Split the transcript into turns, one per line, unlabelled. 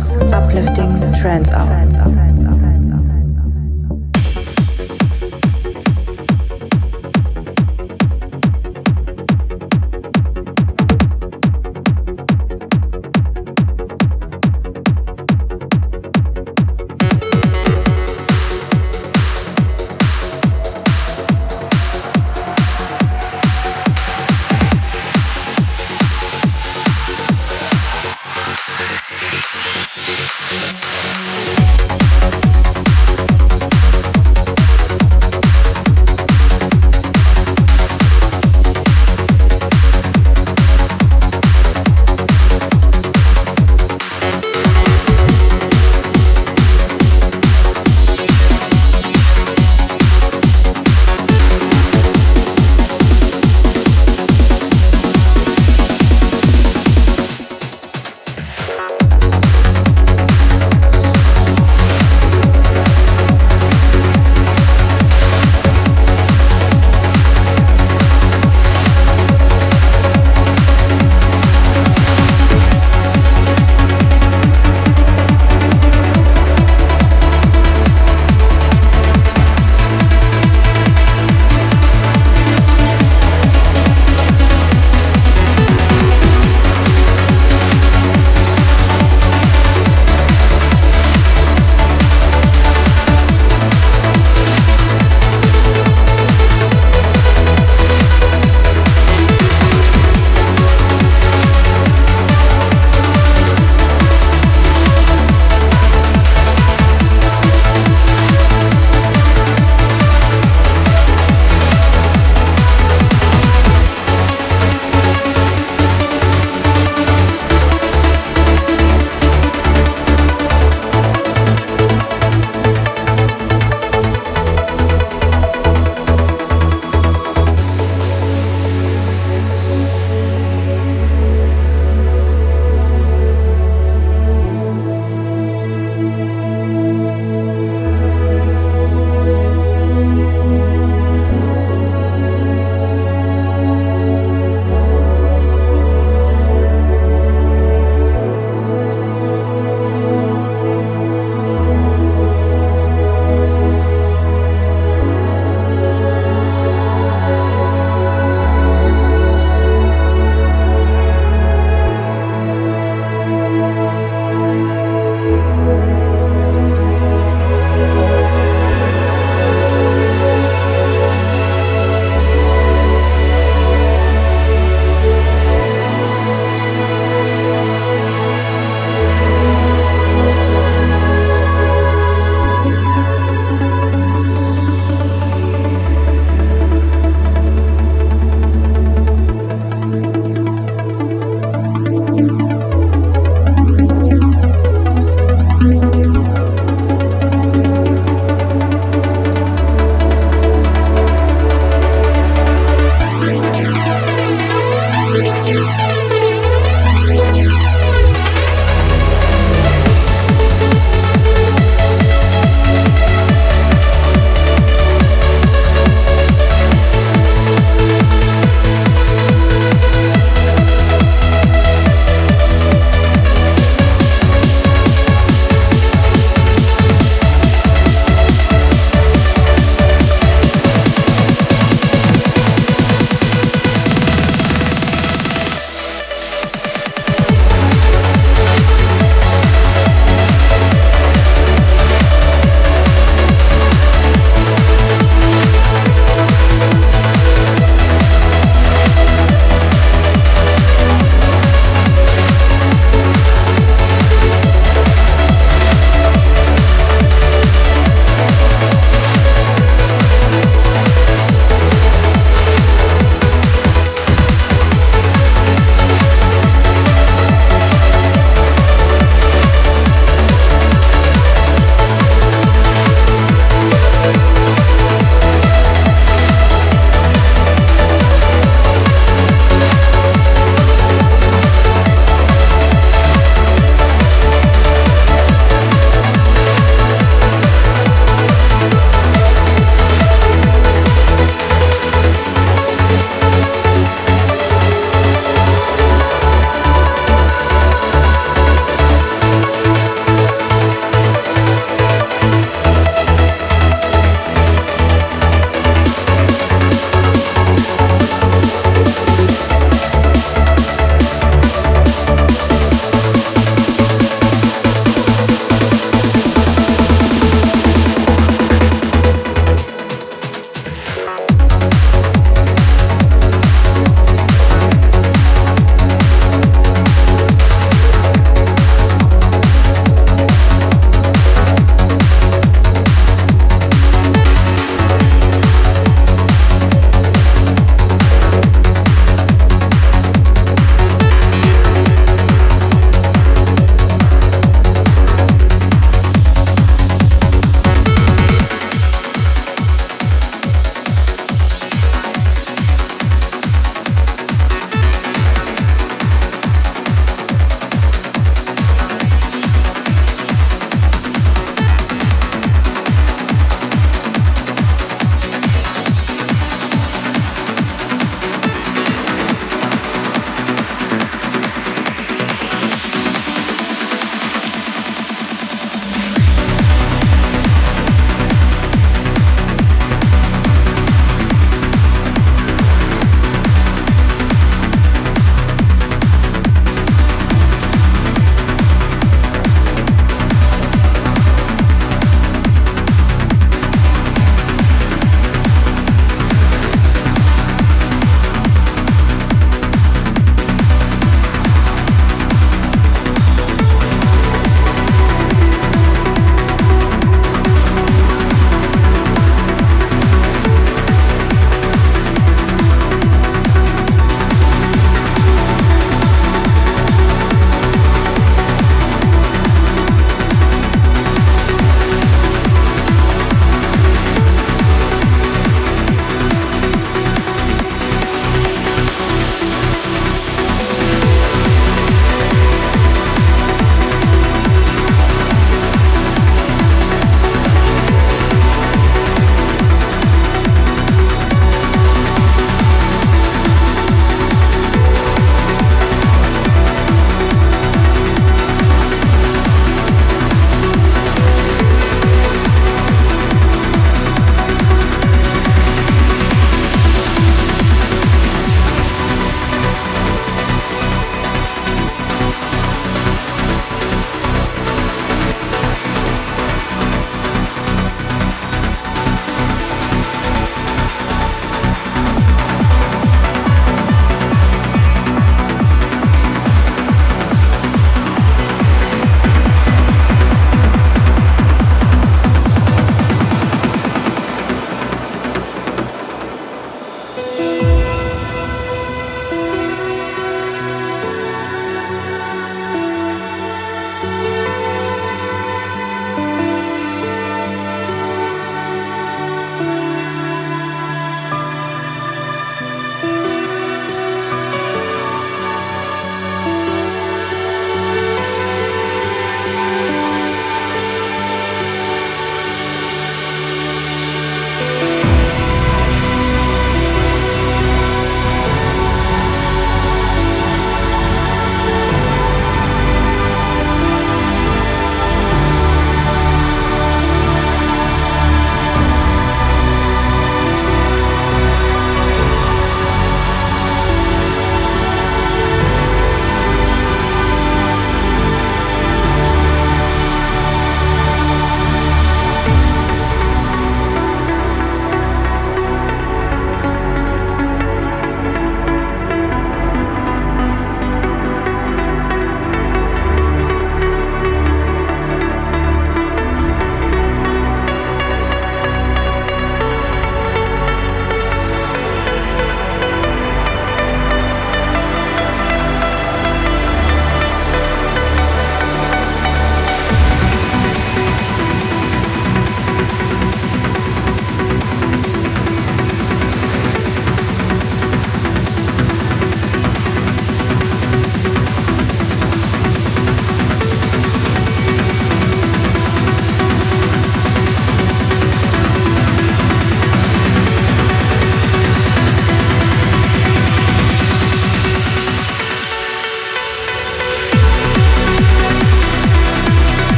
Marco's uplifting trance hour.